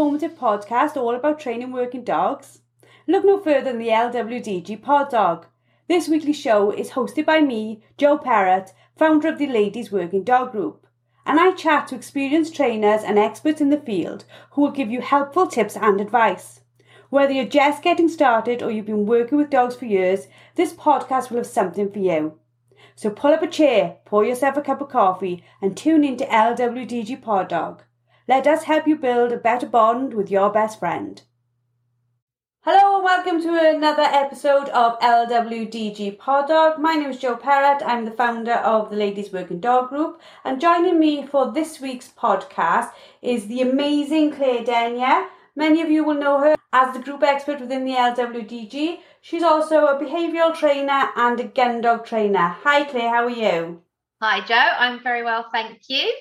informative podcast all about training working dogs? Look no further than the LWDG Pod Dog. This weekly show is hosted by me, Joe Parrott, founder of the Ladies Working Dog Group, and I chat to experienced trainers and experts in the field who will give you helpful tips and advice. Whether you're just getting started or you've been working with dogs for years, this podcast will have something for you. So pull up a chair, pour yourself a cup of coffee, and tune in to LWDG Pod Dog. Let us help you build a better bond with your best friend. Hello and welcome to another episode of LWDG Pod Dog. My name is Joe Parrott. I'm the founder of the Ladies Working Dog Group, and joining me for this week's podcast is the amazing Claire Denyer. Many of you will know her as the group expert within the LWDG. She's also a behavioural trainer and a gun dog trainer. Hi Claire, how are you? Hi Joe, I'm very well, thank you.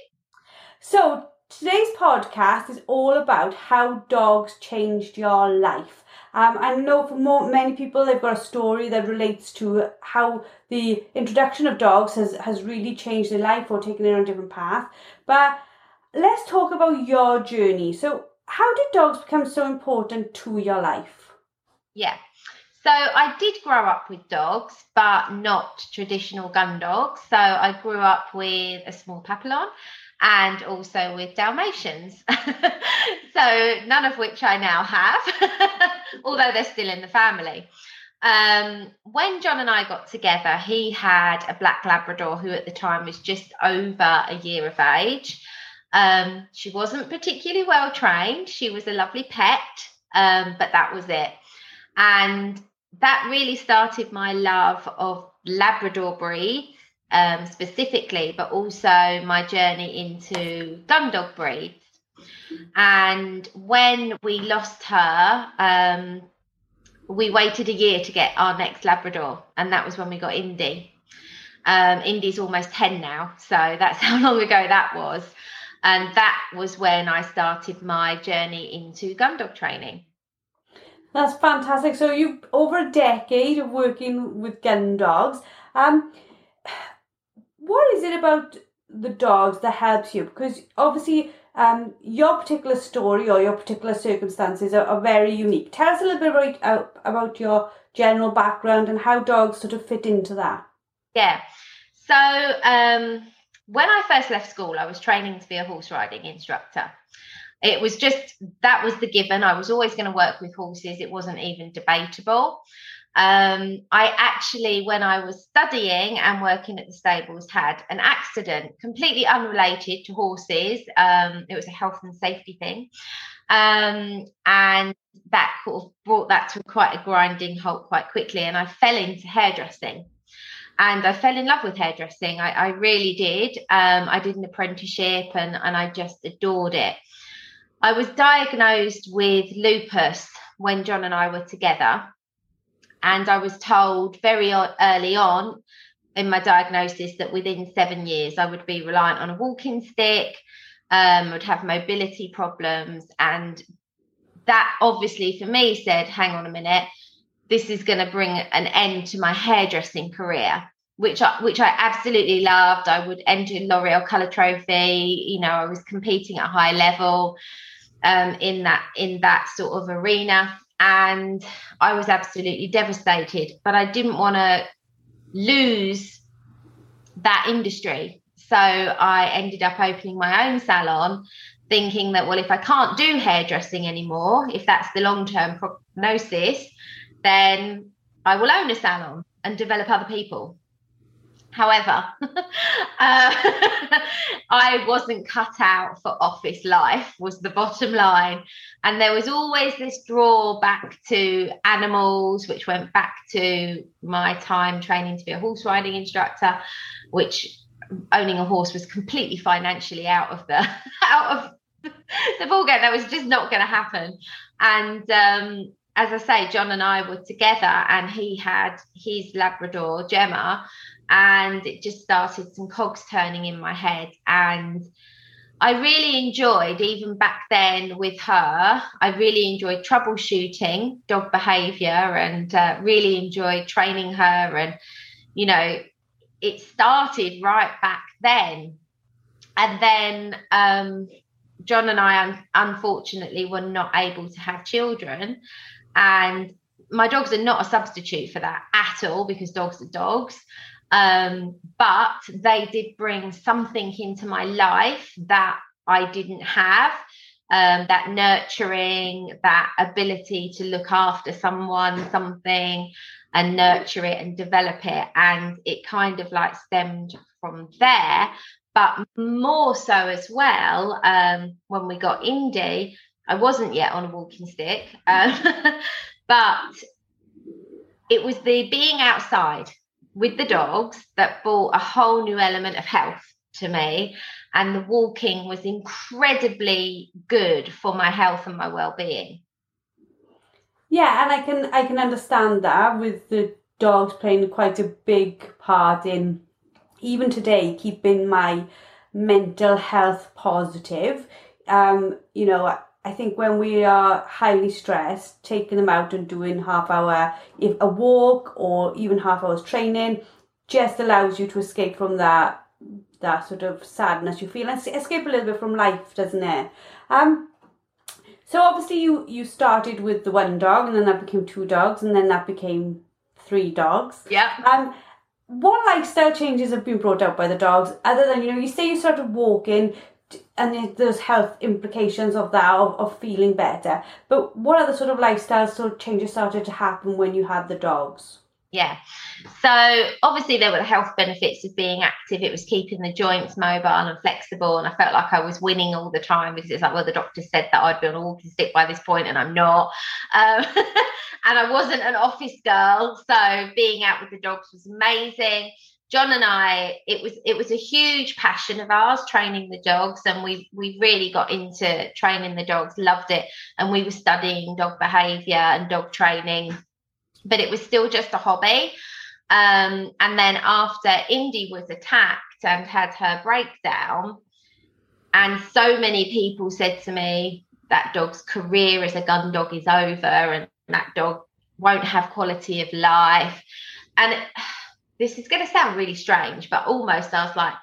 So, today's podcast is all about how dogs changed your life. Um, I know for more, many people they've got a story that relates to how the introduction of dogs has, has really changed their life or taken them on a different path. But let's talk about your journey. So, how did dogs become so important to your life? Yeah. So I did grow up with dogs, but not traditional gun dogs. So I grew up with a small Papillon and also with Dalmatians. so none of which I now have, although they're still in the family. Um, when John and I got together, he had a black Labrador who at the time was just over a year of age. Um, she wasn't particularly well trained. She was a lovely pet, um, but that was it. And that really started my love of Labrador breeds um, specifically, but also my journey into gun dog breeds. And when we lost her, um, we waited a year to get our next Labrador, and that was when we got Indy. Um, Indy's almost 10 now, so that's how long ago that was. And that was when I started my journey into gun dog training. That's fantastic. So you've over a decade of working with gun dogs. Um, what is it about the dogs that helps you? Because obviously, um, your particular story or your particular circumstances are, are very unique. Tell us a little bit about about your general background and how dogs sort of fit into that. Yeah. So um, when I first left school, I was training to be a horse riding instructor. It was just that was the given. I was always going to work with horses. It wasn't even debatable. Um, I actually, when I was studying and working at the stables, had an accident completely unrelated to horses. Um, it was a health and safety thing. Um, and that sort of brought that to quite a grinding halt quite quickly. And I fell into hairdressing and I fell in love with hairdressing. I, I really did. Um, I did an apprenticeship and, and I just adored it. I was diagnosed with lupus when John and I were together. And I was told very early on in my diagnosis that within seven years I would be reliant on a walking stick, um, would have mobility problems. And that obviously for me said, hang on a minute, this is going to bring an end to my hairdressing career which I, which I absolutely loved. I would enter L'Oreal Color Trophy. You know, I was competing at a high level um, in that in that sort of arena, and I was absolutely devastated. But I didn't want to lose that industry, so I ended up opening my own salon, thinking that well, if I can't do hairdressing anymore, if that's the long term prognosis, then I will own a salon and develop other people. However, uh, I wasn't cut out for office life, was the bottom line. And there was always this draw back to animals, which went back to my time training to be a horse riding instructor, which owning a horse was completely financially out of the out of the ballgame. That was just not going to happen. And um, as I say, John and I were together, and he had his Labrador Gemma, and it just started some cogs turning in my head. And I really enjoyed, even back then with her, I really enjoyed troubleshooting dog behavior and uh, really enjoyed training her. And, you know, it started right back then. And then um, John and I, un- unfortunately, were not able to have children. And my dogs are not a substitute for that at all because dogs are dogs. Um, but they did bring something into my life that I didn't have. Um, that nurturing, that ability to look after someone, something, and nurture it and develop it. And it kind of like stemmed from there. But more so as well, um, when we got Indy, I wasn't yet on a walking stick, um, but it was the being outside with the dogs that brought a whole new element of health to me. And the walking was incredibly good for my health and my well-being. Yeah, and I can I can understand that with the dogs playing quite a big part in even today keeping my mental health positive. Um, you know, I think when we are highly stressed, taking them out and doing half hour if a walk or even half hours training just allows you to escape from that that sort of sadness you feel and escape a little bit from life, doesn't it? Um, so obviously you you started with the one dog and then that became two dogs and then that became three dogs. Yeah. Um, what lifestyle changes have been brought out by the dogs other than you know you say you started walking and there's health implications of that of, of feeling better but what other sort of lifestyle sort of changes started to happen when you had the dogs yeah. So obviously there were the health benefits of being active. It was keeping the joints mobile and flexible. And I felt like I was winning all the time because it's like, well, the doctor said that I'd be on walking stick by this point and I'm not. Um, and I wasn't an office girl. So being out with the dogs was amazing. John and I, it was it was a huge passion of ours training the dogs, and we we really got into training the dogs, loved it, and we were studying dog behaviour and dog training but it was still just a hobby. Um, and then after Indy was attacked and had her breakdown, and so many people said to me, that dog's career as a gun dog is over, and that dog won't have quality of life. And it, this is going to sound really strange, but almost I was like,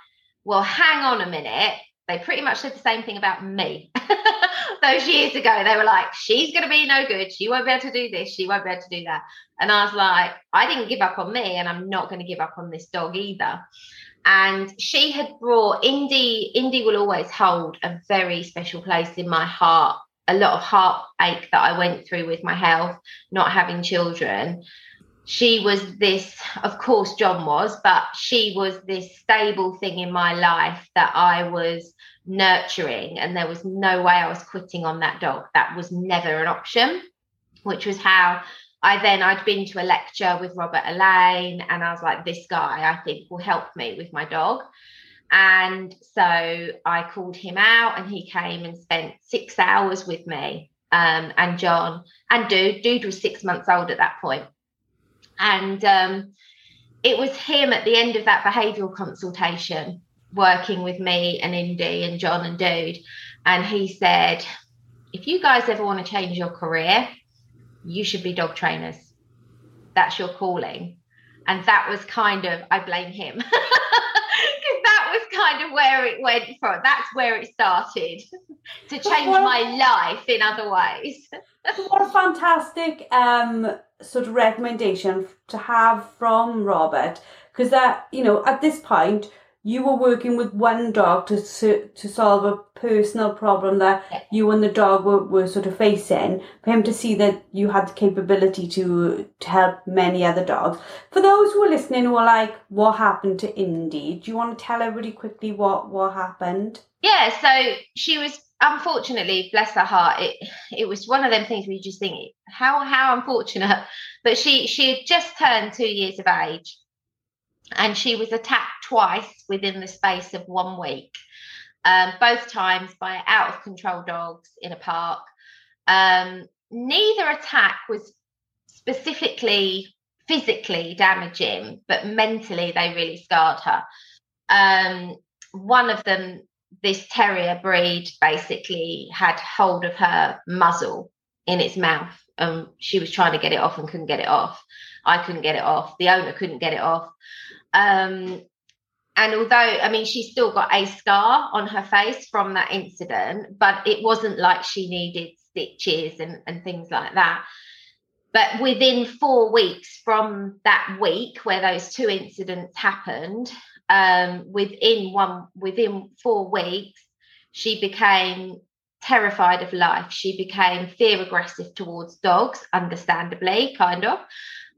well, hang on a minute. They pretty much said the same thing about me. Those years ago, they were like, she's going to be no good. She won't be able to do this. She won't be able to do that. And I was like, I didn't give up on me, and I'm not going to give up on this dog either. And she had brought Indy, Indy will always hold a very special place in my heart. A lot of heartache that I went through with my health, not having children she was this, of course, John was, but she was this stable thing in my life that I was nurturing. And there was no way I was quitting on that dog. That was never an option, which was how I then I'd been to a lecture with Robert Elaine, and I was like, this guy I think will help me with my dog. And so I called him out, and he came and spent six hours with me. Um, and John and Dude, Dude was six months old at that point and um, it was him at the end of that behavioural consultation working with me and Indy and John and Dude. And he said, if you guys ever want to change your career, you should be dog trainers. That's your calling. And that was kind of, I blame him. Because that was kind of where it went from. That's where it started to change my life in other ways. what a fantastic um sort of recommendation to have from Robert because that you know at this point you were working with one dog to to solve a personal problem that you and the dog were, were sort of facing for him to see that you had the capability to to help many other dogs. For those who are listening who are like what happened to indy? Do you want to tell everybody quickly what what happened? Yeah so she was unfortunately, bless her heart, it it was one of them things where you just think, how how unfortunate. But she she had just turned two years of age, and she was attacked twice within the space of one week. Um, both times by out of control dogs in a park. Um, neither attack was specifically physically damaging, but mentally they really scarred her. Um, one of them this terrier breed basically had hold of her muzzle in its mouth. Um, she was trying to get it off and couldn't get it off. I couldn't get it off. The owner couldn't get it off. Um, and although I mean she still got a scar on her face from that incident, but it wasn't like she needed stitches and, and things like that. But within four weeks from that week where those two incidents happened, um, within one within four weeks, she became terrified of life. She became fear aggressive towards dogs, understandably, kind of.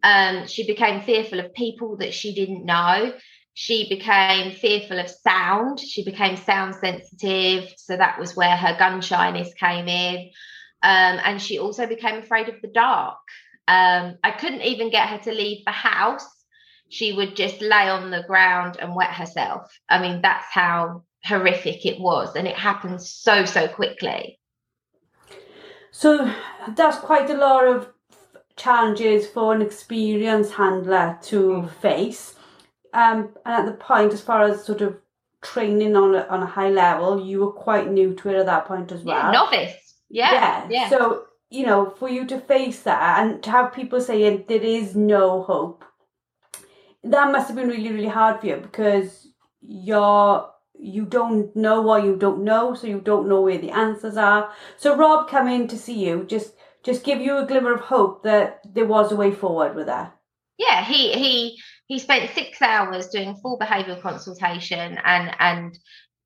Um, she became fearful of people that she didn't know. She became fearful of sound. She became sound sensitive. So that was where her gun shyness came in. Um, and she also became afraid of the dark. Um, I couldn't even get her to leave the house. She would just lay on the ground and wet herself. I mean, that's how horrific it was. And it happened so, so quickly. So that's quite a lot of challenges for an experienced handler to mm. face. Um, and at the point, as far as sort of training on a, on a high level, you were quite new to it at that point as well. Yeah, novice. Yeah, yeah. Yeah. So, you know, for you to face that and to have people saying there is no hope, that must have been really, really hard for you because you're you don't know what you don't know, so you don't know where the answers are. So Rob coming to see you just just give you a glimmer of hope that there was a way forward with that. Yeah, he he he spent six hours doing full behavioural consultation and and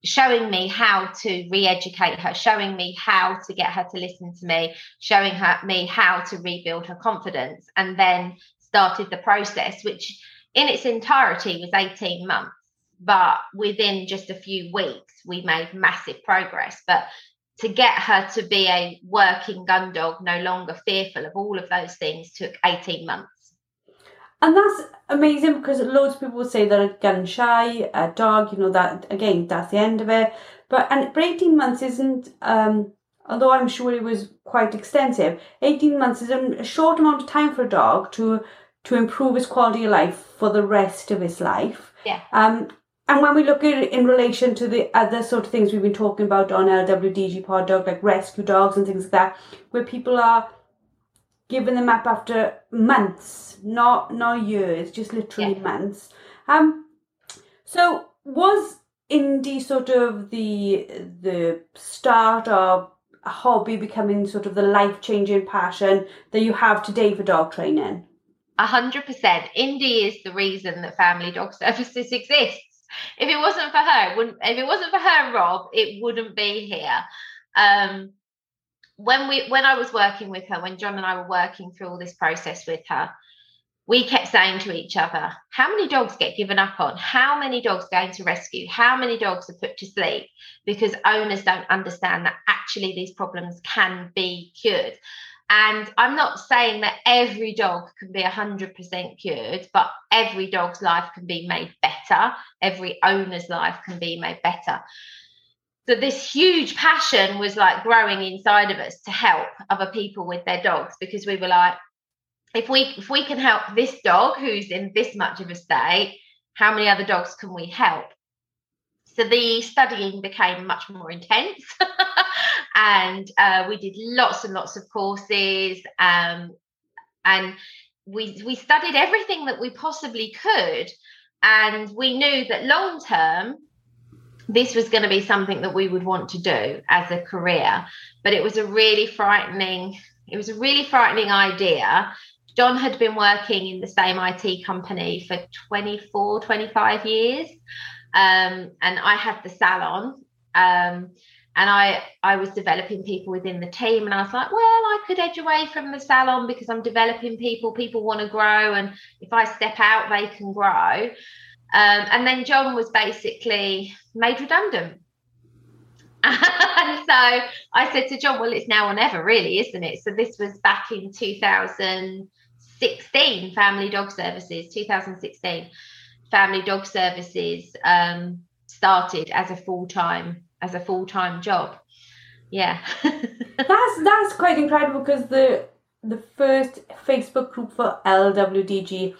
showing me how to re-educate her showing me how to get her to listen to me showing her me how to rebuild her confidence and then started the process which in its entirety was 18 months but within just a few weeks we made massive progress but to get her to be a working gun dog no longer fearful of all of those things took 18 months and that's amazing because loads of people will say they're gun shy, a dog, you know, that again, that's the end of it. But and for 18 months isn't um although I'm sure it was quite extensive, 18 months is a short amount of time for a dog to to improve his quality of life for the rest of his life. Yeah. Um and when we look at it in relation to the other sort of things we've been talking about on LWDG Pod Dog, like rescue dogs and things like that, where people are giving them up after months, not not years, just literally yeah. months. Um, so was Indy sort of the the start of a hobby becoming sort of the life changing passion that you have today for dog training? A hundred percent. Indy is the reason that Family Dog Services exists. If it wasn't for her, wouldn't if it wasn't for her, Rob, it wouldn't be here. Um, when we when I was working with her, when John and I were working through all this process with her, we kept saying to each other, how many dogs get given up on? How many dogs go into rescue? How many dogs are put to sleep? Because owners don't understand that actually these problems can be cured. And I'm not saying that every dog can be 100% cured, but every dog's life can be made better. Every owner's life can be made better so this huge passion was like growing inside of us to help other people with their dogs because we were like if we if we can help this dog who's in this much of a state how many other dogs can we help so the studying became much more intense. And uh, we did lots and lots of courses um, and we we studied everything that we possibly could. And we knew that long term this was going to be something that we would want to do as a career. But it was a really frightening it was a really frightening idea. John had been working in the same it company for 24 25 years um, and i had the salon um, and I I was developing people within the team, and I was like, well, I could edge away from the salon because I'm developing people. People want to grow, and if I step out, they can grow. Um, and then John was basically made redundant. and so I said to John, well, it's now or never, really, isn't it? So this was back in 2016, Family Dog Services, 2016, Family Dog Services um, started as a full time as a full time job. Yeah, that's that's quite incredible because the the first Facebook group for LWDG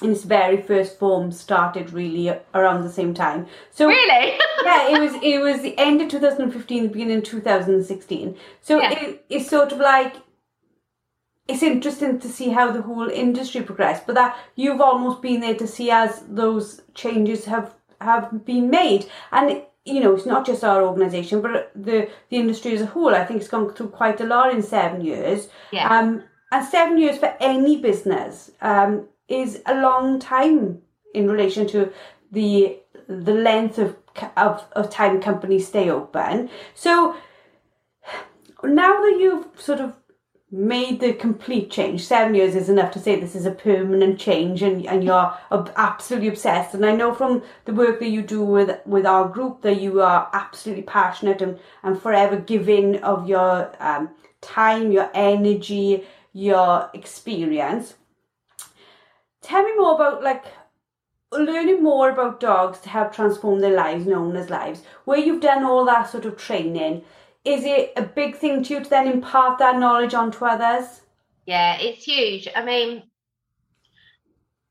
in its very first form started really around the same time. So really, yeah, it was it was the end of 2015, beginning of 2016. So yeah. it, it's sort of like it's interesting to see how the whole industry progressed, but that you've almost been there to see as those changes have have been made. And you know, it's not just our organisation, but the the industry as a whole. I think it's gone through quite a lot in seven years. Yeah. Um, and seven years for any business um, is a long time in relation to the the length of of, of time companies stay open. So now that you've sort of made the complete change. Seven years is enough to say this is a permanent change, and, and you're absolutely obsessed. And I know from the work that you do with with our group that you are absolutely passionate and, and forever giving of your um, time, your energy, your experience. Tell me more about like learning more about dogs to help transform their lives, known as lives. Where you've done all that sort of training is it a big thing to you to then impart that knowledge onto others? Yeah, it's huge. I mean,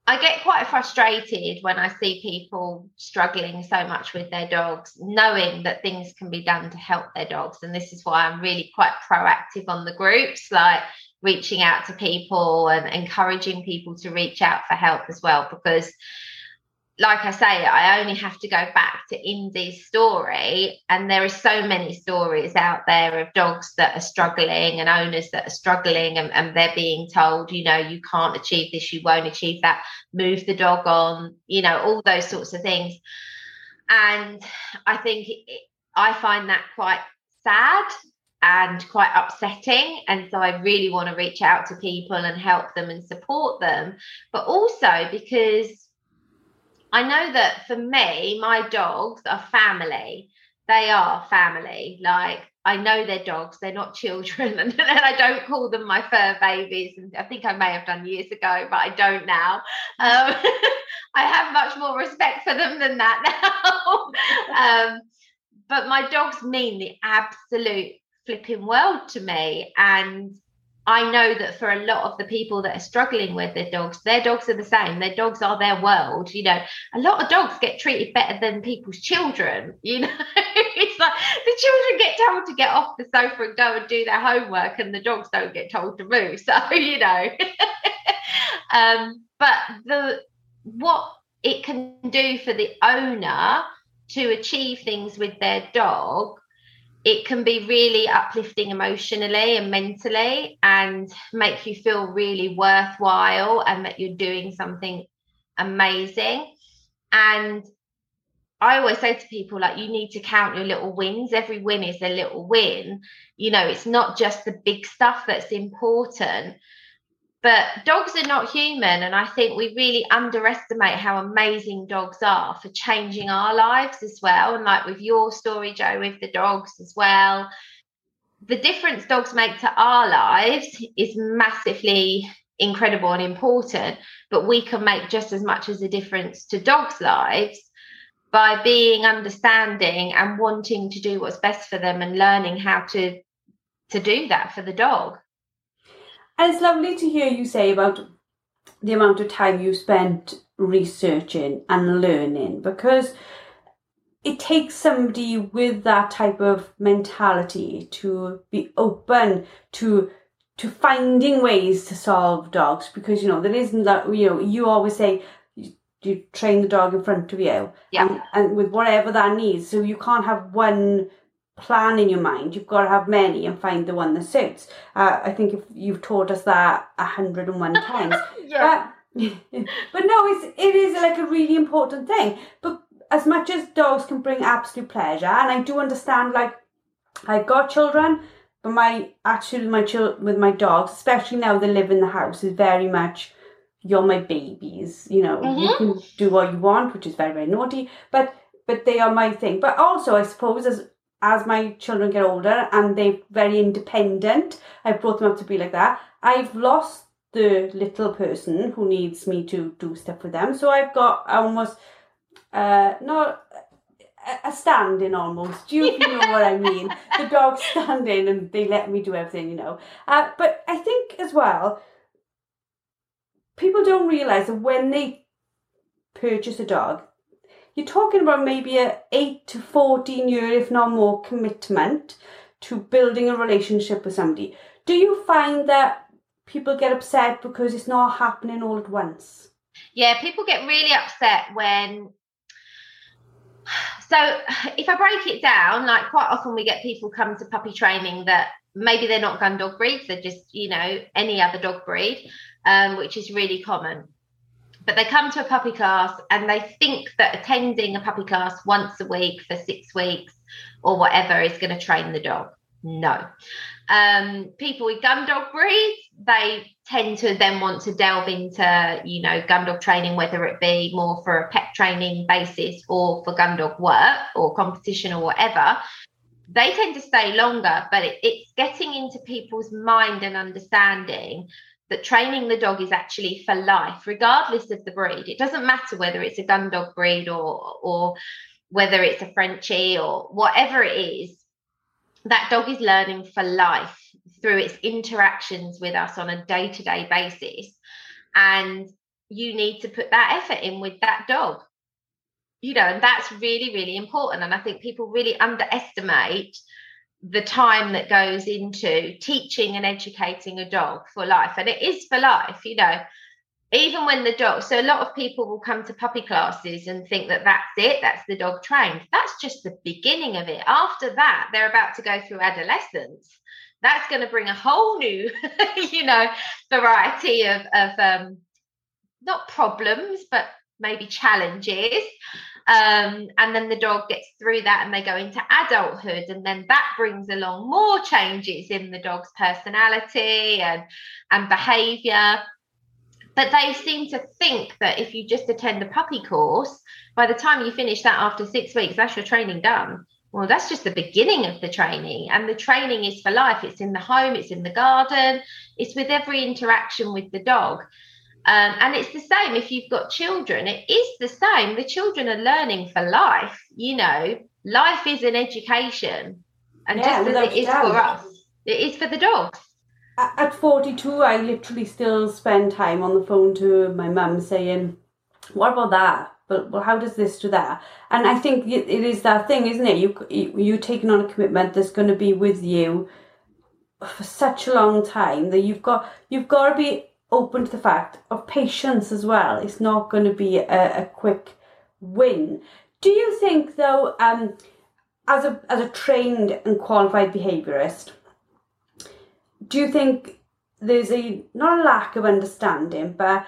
I get quite frustrated when I see people struggling so much with their dogs, knowing that things can be done to help their dogs. And this is why I'm really quite proactive on the groups, like reaching out to people and encouraging people to reach out for help as well, because like I say, I only have to go back to Indy's story, and there are so many stories out there of dogs that are struggling and owners that are struggling, and, and, they're being told, you know, you can't achieve this, you won't achieve that, move the dog on, you know, all those sorts of things. And I think I find that quite sad and quite upsetting. And so I really want to reach out to people and help them and support them, but also because I know that for me, my dogs are family. They are family. Like I know they're dogs, they're not children, and, and, I don't call them my fur babies. And I think I may have done years ago, but I don't now. Um, I have much more respect for them than that now. um, but my dogs mean the absolute flipping world to me, and I know that for a lot of the people that are struggling with their dogs, their dogs are the same. Their dogs are their world. You know, a lot of dogs get treated better than people's children. You know, it's like the children get told to get off the sofa and go and do their homework, and the dogs don't get told to move. So, you know, um, but the what it can do for the owner to achieve things with their dog it can be really uplifting emotionally and mentally and make you feel really worthwhile and that you're doing something amazing. And I always say to people, like, you need to count your little wins. Every win is a little win. You know, it's not just the big stuff that's important. But dogs are not human. And I think we really underestimate how amazing dogs are for changing our lives as well. And like with your story, Joe, with the dogs as well, the difference dogs make to our lives is massively incredible and important. But we can make just as much as a difference to dogs' lives by being understanding and wanting to do what's best for them and learning how to to do that for the dog. And it's lovely to hear you say about the amount of time you spent researching and learning because it takes somebody with that type of mentality to be open to to finding ways to solve dogs because you know there isn't that you know you always say you, you train the dog in front of you yeah. and, and with whatever that needs so you can't have one plan in your mind. You've got to have many and find the one that suits. Uh, I think if you've taught us that a hundred and one times. yeah. But, but no, it's it is like a really important thing. But as much as dogs can bring absolute pleasure, and I do understand, like I've got children, but my attitude with my children with my dogs, especially now they live in the house, is very much you're my babies. You know, mm-hmm. you can do what you want, which is very very naughty, but but they are my thing. But also, I suppose as as my children get older and they're very independent, I've brought them up to be like that. I've lost the little person who needs me to do stuff with them. So I've got almost uh not a standing almost. Do you know what I mean? The dog standing and they let me do everything, you know. Uh, but I think as well, people don't realize that when they purchase a dog, you're talking about maybe a 8 to 14 year, if not more, commitment to building a relationship with somebody. Do you find that people get upset because it's not happening all at once? Yeah, people get really upset when So if I break it down, like quite often we get people come to puppy training that maybe they're not gun dog breeds, they're just, you know, any other dog breed, um, which is really common. But they come to a puppy class and they think that attending a puppy class once a week for six weeks or whatever is going to train the dog. No. Um, people with gun dog breeds, they tend to then want to delve into, you know, gun dog training, whether it be more for a pet training basis or for gun dog work or competition or whatever. They tend to stay longer, but it, it's getting into people's mind and understanding that training the dog is actually for life, regardless of the breed. It doesn't matter whether it's a gun dog breed or or whether it's a Frenchie or whatever it is. That dog is learning for life through its interactions with us on a day to day basis. And you need to put that effort in with that dog. You know, and that's really, really important. And I think people really underestimate the time that goes into teaching and educating a dog for life. And it is for life, you know, even when the dog, so a lot of people will come to puppy classes and think that that's it, that's the dog trained. That's just the beginning of it. After that, they're about to go through adolescence. That's going to bring a whole new, you know, variety of, of um, not problems, but maybe challenges um, and then the dog gets through that and they go into adulthood and then that brings along more changes in the dog's personality and and behavior. But they seem to think that if you just attend the puppy course by the time you finish that after six weeks that's your training done. Well that's just the beginning of the training and the training is for life. It's in the home it's in the garden it's with every interaction with the dog um, and it's the same if you've got children, it is the same. The children are learning for life, you know, life is an education. And yeah, just as it is for us, it is for the dogs. At 42, I literally still spend time on the phone to my mum saying, What about that? But well, how does this do that? And I think it is that thing, isn't it? You you taking on a commitment that's going to be with you for such a long time that you've got you've got to be open to the fact of patience as well. It's not going to be a, a quick win. Do you think, though, um, as a as a trained and qualified behaviourist, do you think there's a not a lack of understanding, but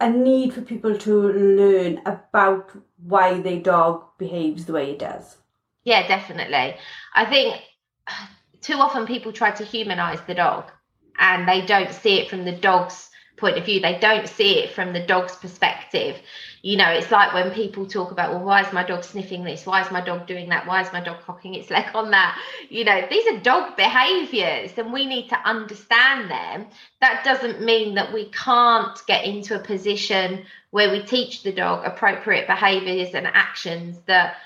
a need for people to learn about why their dog behaves the way it does? Yeah, definitely. I think too often people try to humanize the dog and they don't see it from the dog's point of view. They don't see it from the dog's perspective. You know, it's like when people talk about, well, why is my dog sniffing this? Why is my dog doing that? Why is my dog cocking its leg on that? You know, these are dog behaviors and we need to understand them. That doesn't mean that we can't get into a position where we teach the dog appropriate behaviors and actions that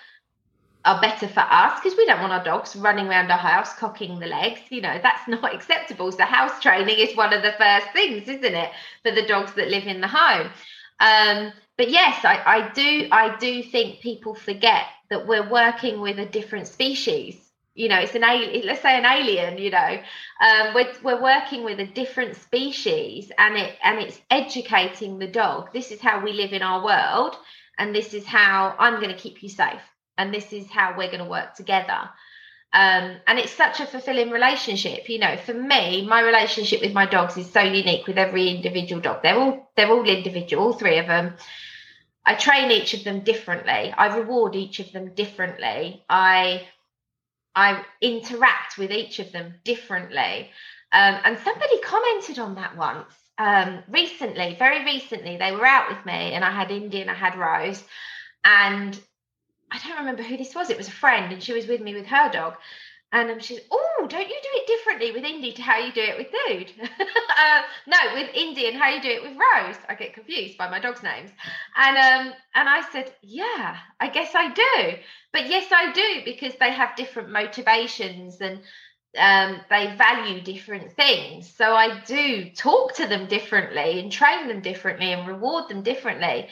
are better for us because we don't want our dogs running around our house cocking the legs. You know, that's not acceptable. So, house training is one of the first things, isn't it, for the dogs that live in the home? Um, but yes, I, I do. I do think people forget that we're working with a different species. You know, it's an alien. Let's say an alien. You know, um, we're we're working with a different species, and it and it's educating the dog. This is how we live in our world, and this is how I'm going to keep you safe and this is how we're going to work together. Um, and it's such a fulfilling relationship you know for me my relationship with my dogs is so unique with every individual dog. They're all they're all individual all three of them. I train each of them differently. I reward each of them differently. I i interact with each of them differently. Um, and somebody commented on that once um, recently very recently. They were out with me and i had indy and i had rose. And I don't remember who this was. It was a friend, and she was with me with her dog. And um, she's, oh, don't you do it differently with Indy to how you do it with Dude? uh, no, with Indy and how you do it with Rose. I get confused by my dog's names. And um, and I said, yeah, I guess I do. But yes, I do because they have different motivations and um, they value different things. So I do talk to them differently and train them differently and reward them differently.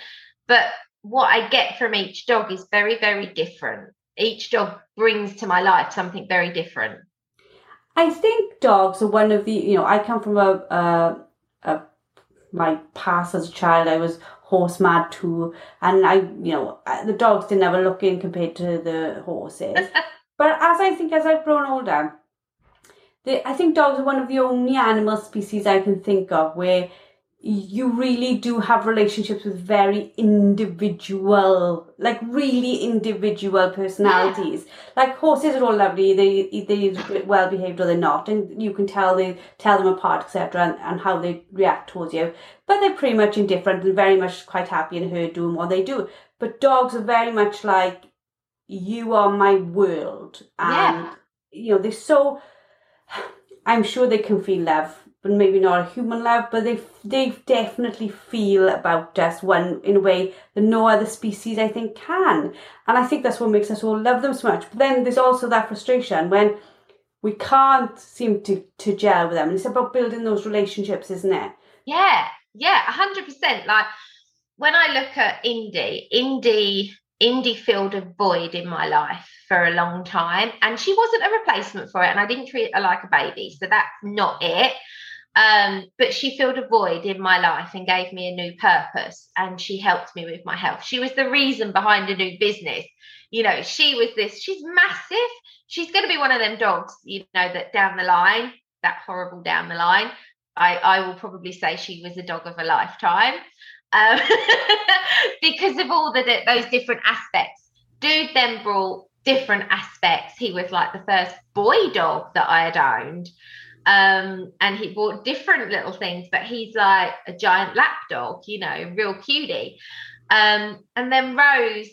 But what I get from each dog is very, very different. Each dog brings to my life something very different. I think dogs are one of the, you know, I come from a, a, a my past as a child, I was horse mad too. And I, you know, the dogs didn't have a look in compared to the horses. but as I think as I've grown older, the, I think dogs are one of the only animal species I can think of where you really do have relationships with very individual, like really individual personalities. Yeah. Like horses are all lovely, they they well behaved or they're not, and you can tell they tell them apart, etc., and, and how they react towards you. But they're pretty much indifferent and very much quite happy in her doing what they do. But dogs are very much like you are my world, and yeah. you know they're so. I'm sure they can feel love but maybe not a human love, but they they definitely feel about us one in a way that no other species I think can, and I think that's what makes us all love them so much. But then there's also that frustration when we can't seem to to gel with them, and it's about building those relationships, isn't it? Yeah, yeah, hundred percent. Like when I look at Indy, indie, Indy filled a void in my life for a long time, and she wasn't a replacement for it, and I didn't treat her like a baby, so that's not it. Um, but she filled a void in my life and gave me a new purpose. And she helped me with my health. She was the reason behind a new business. You know, she was this, she's massive. She's going to be one of them dogs, you know, that down the line, that horrible down the line, I, I will probably say she was a dog of a lifetime um, because of all the, those different aspects. Dude then brought different aspects. He was like the first boy dog that I had owned. Um, and he bought different little things, but he's like a giant lap dog, you know, real cutie. Um, and then Rose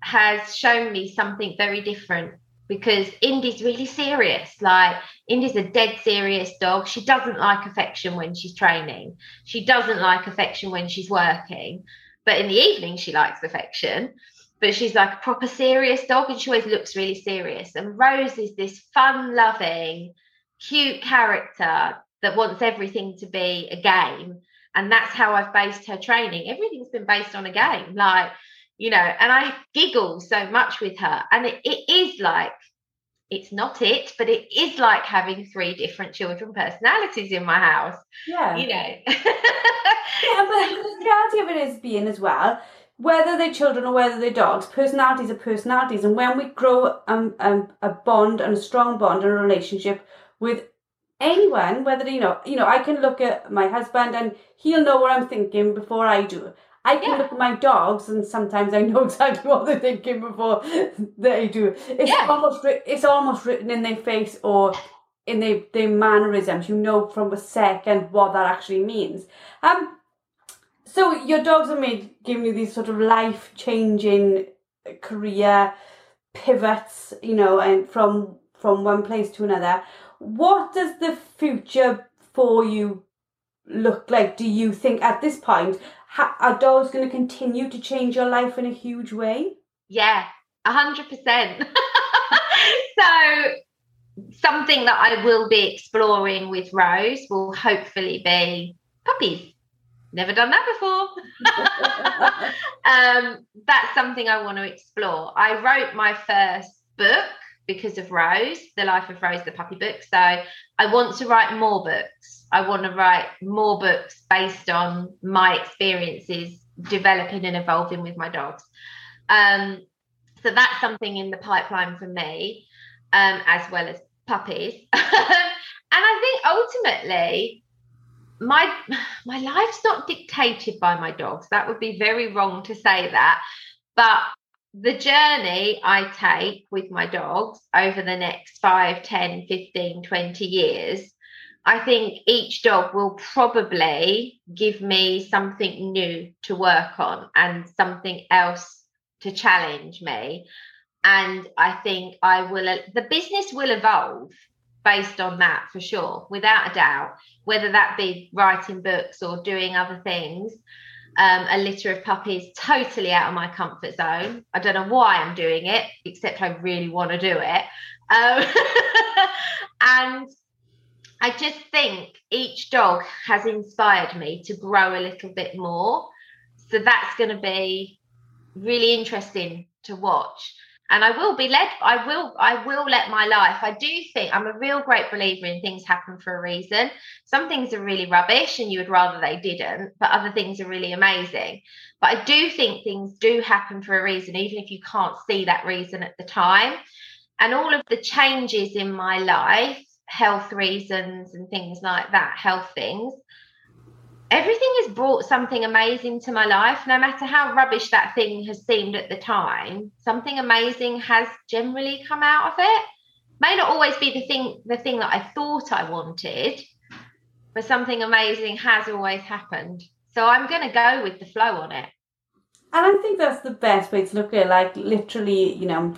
has shown me something very different because Indy's really serious. Like Indy's a dead serious dog. She doesn't like affection when she's training. She doesn't like affection when she's working. But in the evening, she likes affection. But she's like a proper serious dog and she always looks really serious. And Rose is this fun loving, cute character that wants everything to be a game. And that's how I've based her training. Everything's been based on a game. Like, you know, and I giggle so much with her. And it, it is like, it's not it, but it is like having three different children personalities in my house. Yeah. You know. yeah, but the reality of it is being as well, whether they're children or whether they're dogs, personalities are personalities. And when we grow um, um, a bond and a strong bond and a relationship with anyone, whether you know, you know, I can look at my husband and he'll know what I'm thinking before I do. I can yeah. look at my dogs and sometimes I know exactly what they're thinking before they do. It's yeah. almost it's almost written in their face or in their, their mannerisms. You know from a second what that actually means. Um, so your dogs are made giving you these sort of life changing career pivots, you know, and from from one place to another. What does the future for you look like? Do you think at this point are dogs going to continue to change your life in a huge way? Yeah, a hundred percent. So something that I will be exploring with Rose will hopefully be puppies. Never done that before. um, that's something I want to explore. I wrote my first book because of Rose, the life of Rose, the puppy book. So I want to write more books. I want to write more books based on my experiences developing and evolving with my dogs. Um, so that's something in the pipeline for me, um, as well as puppies. and I think ultimately, my my life's not dictated by my dogs. That would be very wrong to say that. But the journey I take with my dogs over the next 5, 10, 15, 20 years, I think each dog will probably give me something new to work on and something else to challenge me. And I think I will, the business will evolve based on that for sure, without a doubt, whether that be writing books or doing other things um, a litter of puppies totally out of my comfort zone. I don't know why I'm doing it, except I really want to do it. Um, and I just think each dog has inspired me to grow a little bit more. So that's going to be really interesting to watch. And I will be led. I will. I will let my life. I do think I'm a real great believer in things happen for a reason. Some things are really rubbish, and you would rather they didn't. But other things are really amazing. But I do think things do happen for a reason, even if you can't see that reason at the time. And all of the changes in my life, health reasons and things like that, health things, everything has brought something amazing to my life no matter how rubbish that thing has seemed at the time something amazing has generally come out of it. May not always be the thing the thing that i thought i wanted but something amazing has always happened. So i'm going to go with the flow on it. And i think that's the best way to look at it. Like literally you know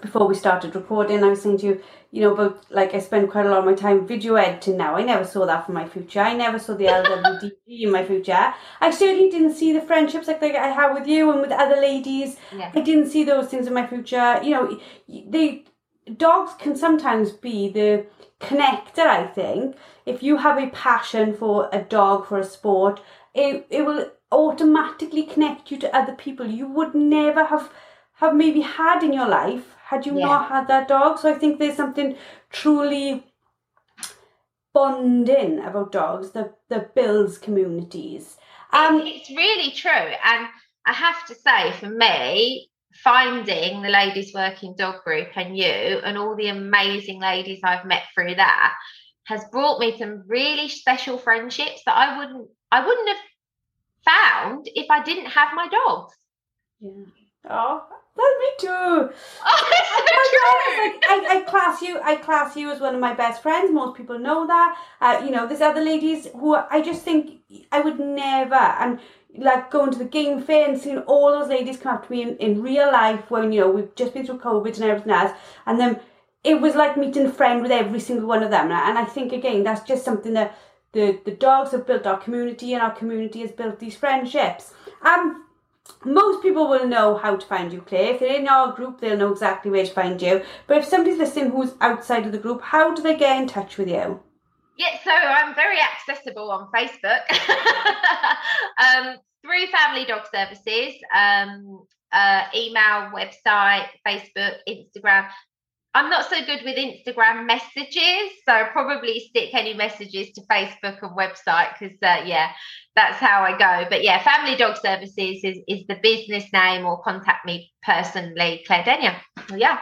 before we started recording, I was saying to you, you know, but like I spend quite a lot of my time video editing now. I never saw that for my future. I never saw the LWDG in my future. I certainly didn't see the friendships like, like I have with you and with other ladies. Yeah. I didn't see those things in my future. You know, they dogs can sometimes be the connector. I think if you have a passion for a dog for a sport, it it will automatically connect you to other people you would never have have maybe had in your life had you Yeah. not had that dog. So I think there's something truly bonding about dogs that, that builds communities. Um, it's really true. And I have to say, for me, finding the ladies working dog group and you and all the amazing ladies I've met through that has brought me some really special friendships that I wouldn't I wouldn't have found if I didn't have my dogs. yeah. Oh, that's me too. Oh, so. Like, I, I class you. I class you as one of my best friends. Most people know that. Uh, you know, there's other ladies who I just think I would never. And like going to the game fair and seeing all those ladies come up to me in, in real life when you know we've just been through COVID and everything else, and then it was like meeting a friend with every single one of them. And I think again that's just something that the the dogs have built our community, and our community has built these friendships. Um most people will know how to find you, Claire. If they're in our group, they'll know exactly where to find you. But if somebody's listening who's outside of the group, how do they get in touch with you? Yeah, so I'm very accessible on Facebook um, through Family Dog Services, um, uh, email, website, Facebook, Instagram. I'm not so good with Instagram messages, so probably stick any messages to Facebook and website because, uh, yeah, that's how I go. But yeah, Family Dog Services is, is the business name, or contact me personally, Claire Denia. Yeah.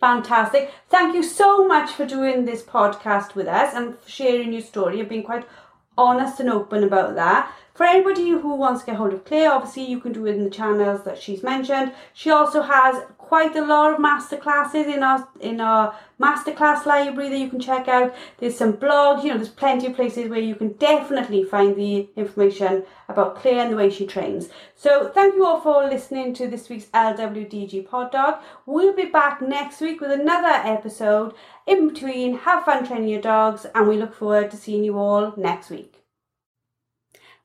Fantastic. Thank you so much for doing this podcast with us and sharing your story You've been quite honest and open about that. For anybody who wants to get hold of Claire, obviously you can do it in the channels that she's mentioned. She also has quite a lot of masterclasses in our in our masterclass library that you can check out. There's some blogs, you know, there's plenty of places where you can definitely find the information about Claire and the way she trains. So thank you all for listening to this week's LWDG Pod Dog. We'll be back next week with another episode in between. Have fun training your dogs, and we look forward to seeing you all next week.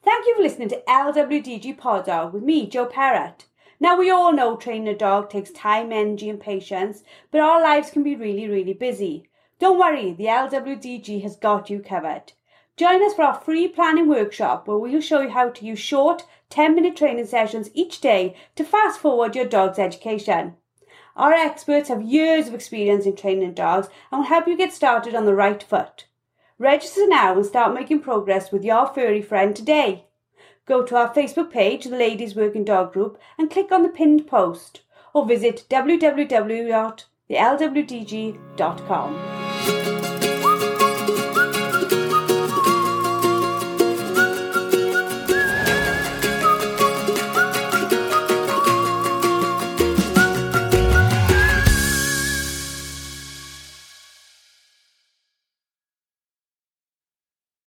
Thank you for listening to LWDG Pod Dog with me, Joe Parrott. Now, we all know training a dog takes time, energy, and patience, but our lives can be really, really busy. Don't worry, the LWDG has got you covered. Join us for our free planning workshop where we'll show you how to use short 10 minute training sessions each day to fast forward your dog's education. Our experts have years of experience in training dogs and will help you get started on the right foot. Register now and start making progress with your furry friend today. Go to our Facebook page, the Ladies Working Dog Group, and click on the pinned post or visit www.thelwdg.com.